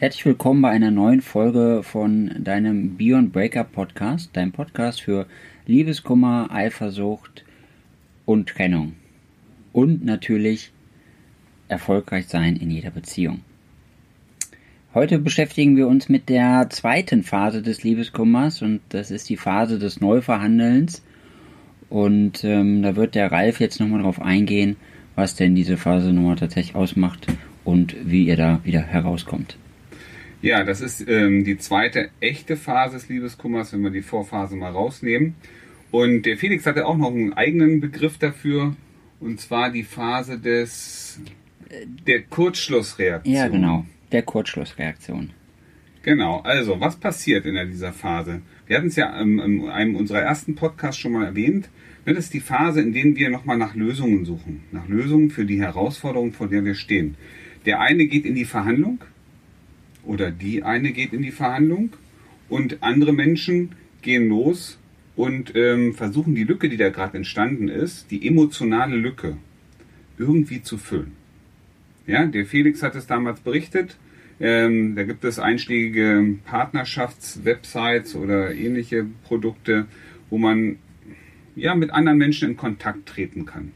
Herzlich willkommen bei einer neuen Folge von deinem Beyond Breakup Podcast, dein Podcast für Liebeskummer, Eifersucht und Trennung. Und natürlich erfolgreich sein in jeder Beziehung. Heute beschäftigen wir uns mit der zweiten Phase des Liebeskummers und das ist die Phase des Neuverhandelns. Und ähm, da wird der Ralf jetzt nochmal drauf eingehen, was denn diese Phase nochmal tatsächlich ausmacht und wie ihr da wieder herauskommt. Ja, das ist ähm, die zweite echte Phase des Liebeskummers, wenn wir die Vorphase mal rausnehmen. Und der Felix hatte auch noch einen eigenen Begriff dafür, und zwar die Phase des der Kurzschlussreaktion. Ja, genau, der Kurzschlussreaktion. Genau, also was passiert in dieser Phase? Wir hatten es ja in einem unserer ersten Podcasts schon mal erwähnt. Das ist die Phase, in der wir nochmal nach Lösungen suchen. Nach Lösungen für die Herausforderung, vor der wir stehen. Der eine geht in die Verhandlung, oder die eine geht in die Verhandlung und andere Menschen gehen los und ähm, versuchen die Lücke, die da gerade entstanden ist, die emotionale Lücke, irgendwie zu füllen. Ja, der Felix hat es damals berichtet. Ähm, da gibt es einschlägige Partnerschaftswebsites oder ähnliche Produkte, wo man ja mit anderen Menschen in Kontakt treten kann.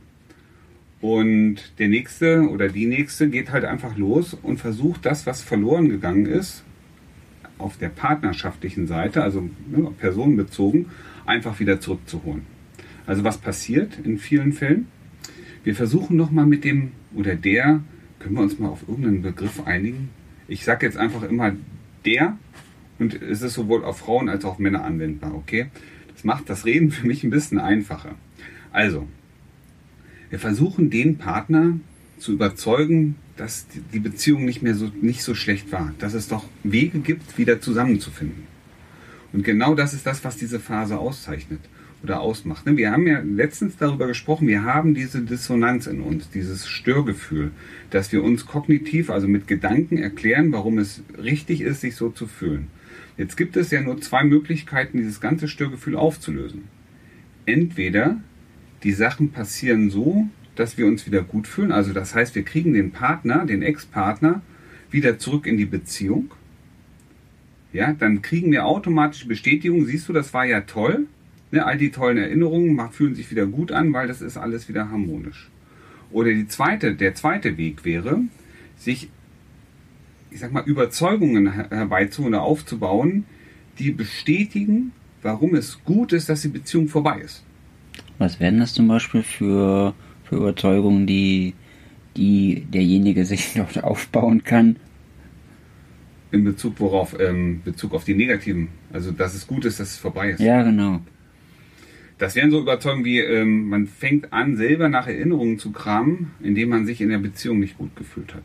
Und der nächste oder die nächste geht halt einfach los und versucht das, was verloren gegangen ist, auf der partnerschaftlichen Seite, also ne, personenbezogen, einfach wieder zurückzuholen. Also was passiert in vielen Fällen? Wir versuchen nochmal mit dem oder der, können wir uns mal auf irgendeinen Begriff einigen? Ich sage jetzt einfach immer der und es ist sowohl auf Frauen als auch auf Männer anwendbar, okay? Das macht das Reden für mich ein bisschen einfacher. Also, wir versuchen den Partner zu überzeugen, dass die Beziehung nicht mehr so, nicht so schlecht war, dass es doch Wege gibt, wieder zusammenzufinden. Und genau das ist das, was diese Phase auszeichnet oder ausmacht. Wir haben ja letztens darüber gesprochen, wir haben diese Dissonanz in uns, dieses Störgefühl, dass wir uns kognitiv, also mit Gedanken erklären, warum es richtig ist, sich so zu fühlen. Jetzt gibt es ja nur zwei Möglichkeiten, dieses ganze Störgefühl aufzulösen. Entweder die Sachen passieren so, dass wir uns wieder gut fühlen. Also das heißt, wir kriegen den Partner, den Ex-Partner, wieder zurück in die Beziehung. Ja, dann kriegen wir automatische Bestätigung. Siehst du, das war ja toll. Ne, all die tollen Erinnerungen fühlen sich wieder gut an, weil das ist alles wieder harmonisch. Oder die zweite, der zweite Weg wäre, sich, ich sag mal, Überzeugungen herbeizuholen oder aufzubauen, die bestätigen, warum es gut ist, dass die Beziehung vorbei ist. Was wären das zum Beispiel für, für Überzeugungen, die, die derjenige sich dort aufbauen kann? In Bezug worauf? Ähm, Bezug auf die negativen. Also, dass es gut ist, dass es vorbei ist. Ja, genau. Das wären so Überzeugungen wie, ähm, man fängt an, selber nach Erinnerungen zu kramen, indem man sich in der Beziehung nicht gut gefühlt hat.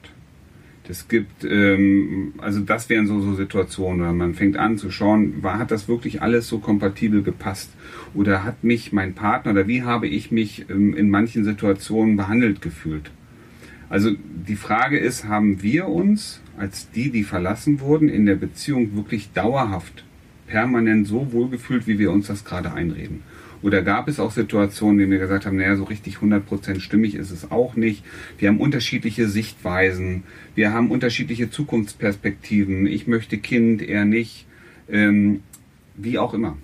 Das gibt, ähm, also das wären so, so Situationen, man fängt an zu schauen, war, hat das wirklich alles so kompatibel gepasst? Oder hat mich mein Partner oder wie habe ich mich ähm, in manchen Situationen behandelt gefühlt? Also die Frage ist, haben wir uns als die, die verlassen wurden, in der Beziehung wirklich dauerhaft, permanent so wohlgefühlt, wie wir uns das gerade einreden? Oder gab es auch Situationen, in denen wir gesagt haben, naja, so richtig 100% stimmig ist es auch nicht. Wir haben unterschiedliche Sichtweisen, wir haben unterschiedliche Zukunftsperspektiven. Ich möchte Kind, er nicht, ähm, wie auch immer.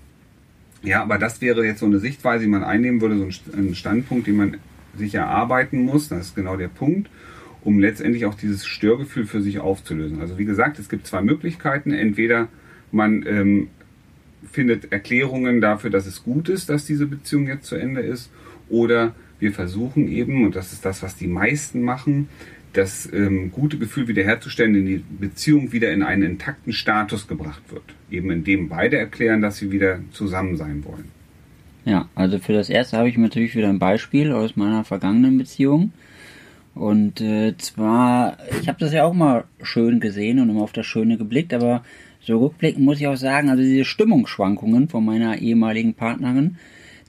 Ja, aber das wäre jetzt so eine Sichtweise, die man einnehmen würde, so ein Standpunkt, den man sich erarbeiten muss. Das ist genau der Punkt, um letztendlich auch dieses Störgefühl für sich aufzulösen. Also wie gesagt, es gibt zwei Möglichkeiten. Entweder man ähm, findet Erklärungen dafür, dass es gut ist, dass diese Beziehung jetzt zu Ende ist. Oder wir versuchen eben, und das ist das, was die meisten machen, das ähm, gute Gefühl wiederherzustellen, in die Beziehung wieder in einen intakten Status gebracht wird. Eben indem beide erklären, dass sie wieder zusammen sein wollen. Ja, also für das erste habe ich natürlich wieder ein Beispiel aus meiner vergangenen Beziehung. Und äh, zwar, ich habe das ja auch mal schön gesehen und immer auf das Schöne geblickt, aber so rückblickend muss ich auch sagen, also diese Stimmungsschwankungen von meiner ehemaligen Partnerin,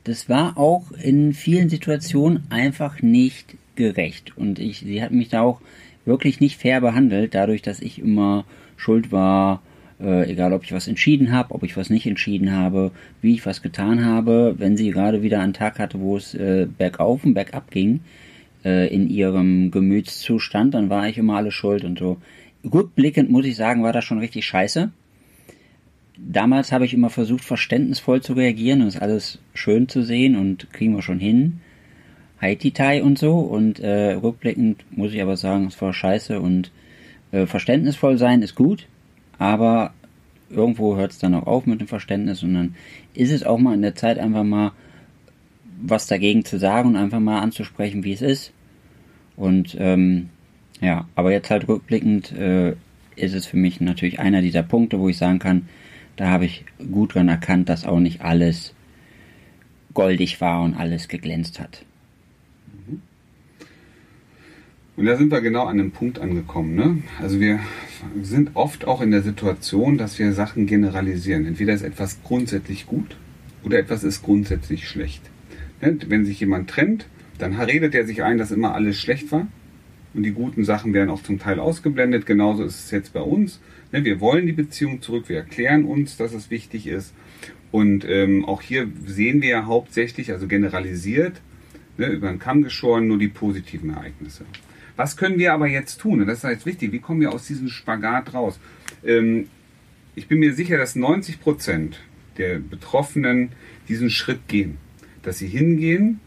das war auch in vielen Situationen einfach nicht gerecht. Und ich, sie hat mich da auch wirklich nicht fair behandelt, dadurch, dass ich immer schuld war, äh, egal ob ich was entschieden habe, ob ich was nicht entschieden habe, wie ich was getan habe. Wenn sie gerade wieder einen Tag hatte, wo es äh, bergauf und bergab ging, äh, in ihrem Gemütszustand, dann war ich immer alles schuld und so rückblickend muss ich sagen, war das schon richtig scheiße. Damals habe ich immer versucht, verständnisvoll zu reagieren und es alles schön zu sehen und kriegen wir schon hin. Haiti-Tai und so. Und äh, rückblickend muss ich aber sagen, es war scheiße und äh, verständnisvoll sein ist gut, aber irgendwo hört es dann auch auf mit dem Verständnis und dann ist es auch mal in der Zeit einfach mal was dagegen zu sagen und einfach mal anzusprechen, wie es ist. Und ähm, ja, aber jetzt halt rückblickend äh, ist es für mich natürlich einer dieser Punkte, wo ich sagen kann, da habe ich gut dran erkannt, dass auch nicht alles goldig war und alles geglänzt hat. Und da sind wir genau an einem Punkt angekommen. Ne? Also wir sind oft auch in der Situation, dass wir Sachen generalisieren. Entweder ist etwas grundsätzlich gut oder etwas ist grundsätzlich schlecht. Ne? Wenn sich jemand trennt, dann redet er sich ein, dass immer alles schlecht war. Und die guten Sachen werden auch zum Teil ausgeblendet. Genauso ist es jetzt bei uns. Ne? Wir wollen die Beziehung zurück. Wir erklären uns, dass es wichtig ist. Und ähm, auch hier sehen wir ja hauptsächlich, also generalisiert, ne, über den Kamm geschoren, nur die positiven Ereignisse. Was können wir aber jetzt tun? Und das ist jetzt wichtig. Wie kommen wir aus diesem Spagat raus? Ähm, ich bin mir sicher, dass 90 Prozent der Betroffenen diesen Schritt gehen. Dass sie hingehen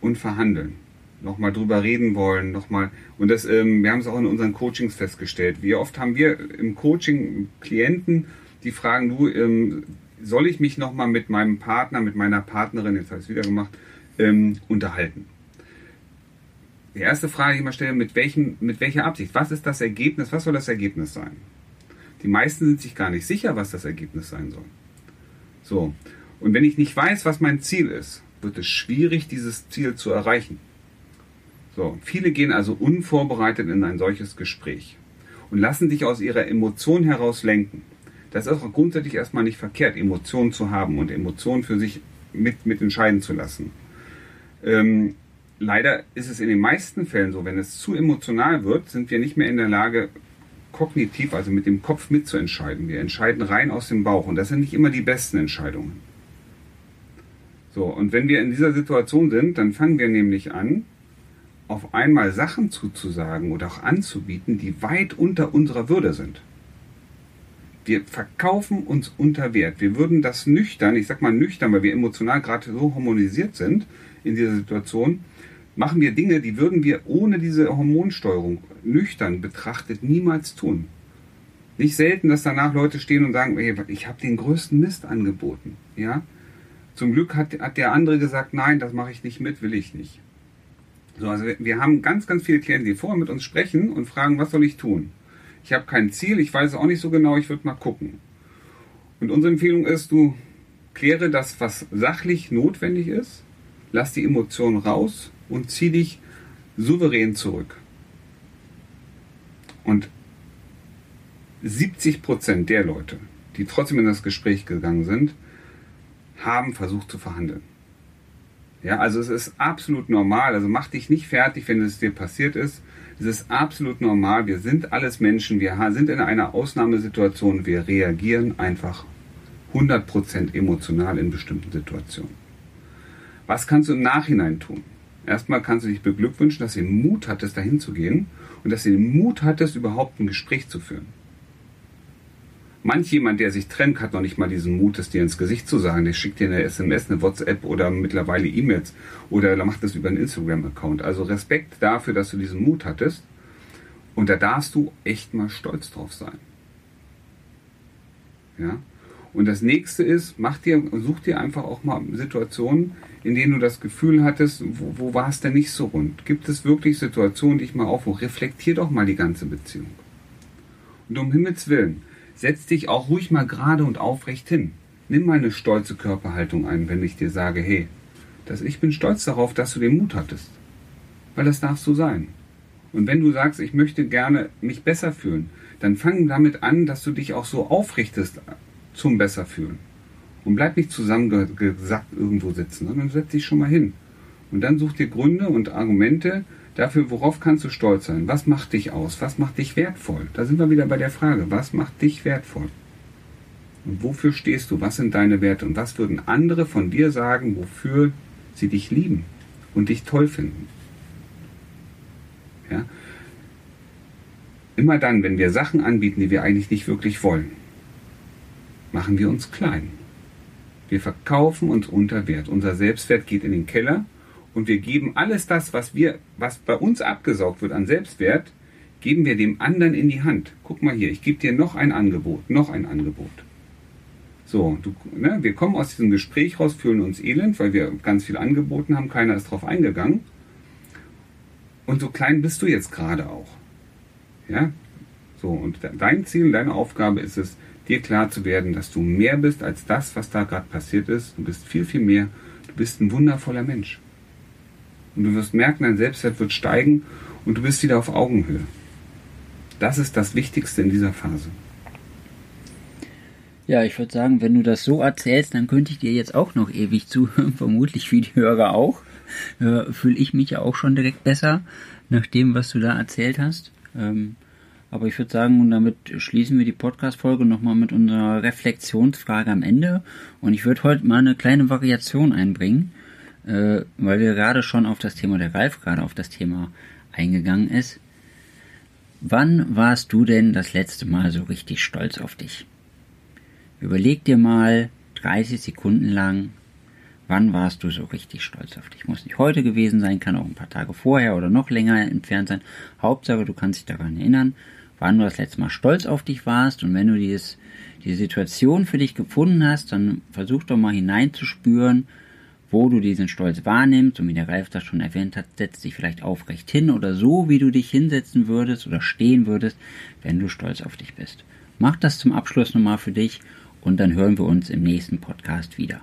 und verhandeln. Nochmal drüber reden wollen, nochmal. Und das, ähm, wir haben es auch in unseren Coachings festgestellt. Wie oft haben wir im Coaching Klienten, die fragen, du, ähm, soll ich mich nochmal mit meinem Partner, mit meiner Partnerin, jetzt habe ich es wieder gemacht, ähm, unterhalten? Die erste Frage, die ich immer stelle, mit, welchem, mit welcher Absicht? Was ist das Ergebnis? Was soll das Ergebnis sein? Die meisten sind sich gar nicht sicher, was das Ergebnis sein soll. So. Und wenn ich nicht weiß, was mein Ziel ist, wird es schwierig, dieses Ziel zu erreichen. So. Viele gehen also unvorbereitet in ein solches Gespräch und lassen sich aus ihrer Emotion heraus lenken. Das ist auch grundsätzlich erstmal nicht verkehrt, Emotionen zu haben und Emotionen für sich mit, mit entscheiden zu lassen. Ähm, leider ist es in den meisten Fällen so, wenn es zu emotional wird, sind wir nicht mehr in der Lage, kognitiv, also mit dem Kopf mitzuentscheiden. Wir entscheiden rein aus dem Bauch und das sind nicht immer die besten Entscheidungen. So, und wenn wir in dieser Situation sind, dann fangen wir nämlich an, auf einmal Sachen zuzusagen oder auch anzubieten, die weit unter unserer Würde sind. Wir verkaufen uns unter Wert. Wir würden das nüchtern, ich sag mal nüchtern, weil wir emotional gerade so harmonisiert sind in dieser Situation, machen wir Dinge, die würden wir ohne diese Hormonsteuerung nüchtern betrachtet niemals tun. Nicht selten, dass danach Leute stehen und sagen, ey, ich habe den größten Mist angeboten. Ja? Zum Glück hat, hat der andere gesagt, nein, das mache ich nicht mit, will ich nicht. So, also wir haben ganz, ganz viele Klienten, die vorher mit uns sprechen und fragen, was soll ich tun? Ich habe kein Ziel, ich weiß auch nicht so genau, ich würde mal gucken. Und unsere Empfehlung ist, du kläre das, was sachlich notwendig ist, lass die Emotionen raus und zieh dich souverän zurück. Und 70 Prozent der Leute, die trotzdem in das Gespräch gegangen sind, haben versucht zu verhandeln. Ja, also es ist absolut normal. Also mach dich nicht fertig, wenn es dir passiert ist. Es ist absolut normal. Wir sind alles Menschen. Wir sind in einer Ausnahmesituation. Wir reagieren einfach 100% emotional in bestimmten Situationen. Was kannst du im Nachhinein tun? Erstmal kannst du dich beglückwünschen, dass du den Mut hattest, dahin zu gehen und dass du den Mut hattest, überhaupt ein Gespräch zu führen. Manch jemand, der sich trennt, hat noch nicht mal diesen Mut, es dir ins Gesicht zu sagen. Der schickt dir eine SMS, eine WhatsApp oder mittlerweile E-Mails oder macht das über einen Instagram-Account. Also Respekt dafür, dass du diesen Mut hattest. Und da darfst du echt mal stolz drauf sein. Ja? Und das nächste ist, mach dir, such dir einfach auch mal Situationen, in denen du das Gefühl hattest, wo, wo war es denn nicht so rund? Gibt es wirklich Situationen, die ich mal aufrufe? Reflektier doch mal die ganze Beziehung. Und um Himmels Willen, setz dich auch ruhig mal gerade und aufrecht hin. Nimm mal eine stolze Körperhaltung ein, wenn ich dir sage, hey, dass ich bin stolz darauf, dass du den Mut hattest. Weil das darfst du sein. Und wenn du sagst, ich möchte gerne mich besser fühlen, dann fang damit an, dass du dich auch so aufrichtest zum besser fühlen. Und bleib nicht zusammengesackt irgendwo sitzen, sondern setz dich schon mal hin. Und dann such dir Gründe und Argumente dafür, worauf kannst du stolz sein? Was macht dich aus? Was macht dich wertvoll? Da sind wir wieder bei der Frage, was macht dich wertvoll? Und wofür stehst du? Was sind deine Werte? Und was würden andere von dir sagen, wofür sie dich lieben und dich toll finden? Ja? Immer dann, wenn wir Sachen anbieten, die wir eigentlich nicht wirklich wollen, machen wir uns klein. Wir verkaufen uns unter Wert. Unser Selbstwert geht in den Keller und wir geben alles das, was wir, was bei uns abgesaugt wird an Selbstwert, geben wir dem anderen in die Hand. Guck mal hier, ich gebe dir noch ein Angebot, noch ein Angebot. So, du, ne, wir kommen aus diesem Gespräch raus, fühlen uns elend, weil wir ganz viel angeboten haben, keiner ist drauf eingegangen. Und so klein bist du jetzt gerade auch. Ja? So, und dein Ziel, deine Aufgabe ist es, dir klar zu werden, dass du mehr bist als das, was da gerade passiert ist. Du bist viel, viel mehr. Du bist ein wundervoller Mensch. Und du wirst merken, dein Selbstwert wird steigen und du bist wieder auf Augenhöhe. Das ist das Wichtigste in dieser Phase. Ja, ich würde sagen, wenn du das so erzählst, dann könnte ich dir jetzt auch noch ewig zuhören, vermutlich wie die Hörer auch. Äh, Fühle ich mich ja auch schon direkt besser, nach dem, was du da erzählt hast. Ähm, aber ich würde sagen, und damit schließen wir die Podcast-Folge nochmal mit unserer Reflexionsfrage am Ende. Und ich würde heute mal eine kleine Variation einbringen, äh, weil wir gerade schon auf das Thema, der Ralf gerade auf das Thema eingegangen ist. Wann warst du denn das letzte Mal so richtig stolz auf dich? Überleg dir mal 30 Sekunden lang, wann warst du so richtig stolz auf dich? Muss nicht heute gewesen sein, kann auch ein paar Tage vorher oder noch länger entfernt sein. Hauptsache, du kannst dich daran erinnern, wann du das letzte Mal stolz auf dich warst. Und wenn du dieses, die Situation für dich gefunden hast, dann versuch doch mal hineinzuspüren, wo du diesen Stolz wahrnimmst. Und wie der Ralf das schon erwähnt hat, setz dich vielleicht aufrecht hin oder so, wie du dich hinsetzen würdest oder stehen würdest, wenn du stolz auf dich bist. Mach das zum Abschluss nochmal für dich und dann hören wir uns im nächsten Podcast wieder.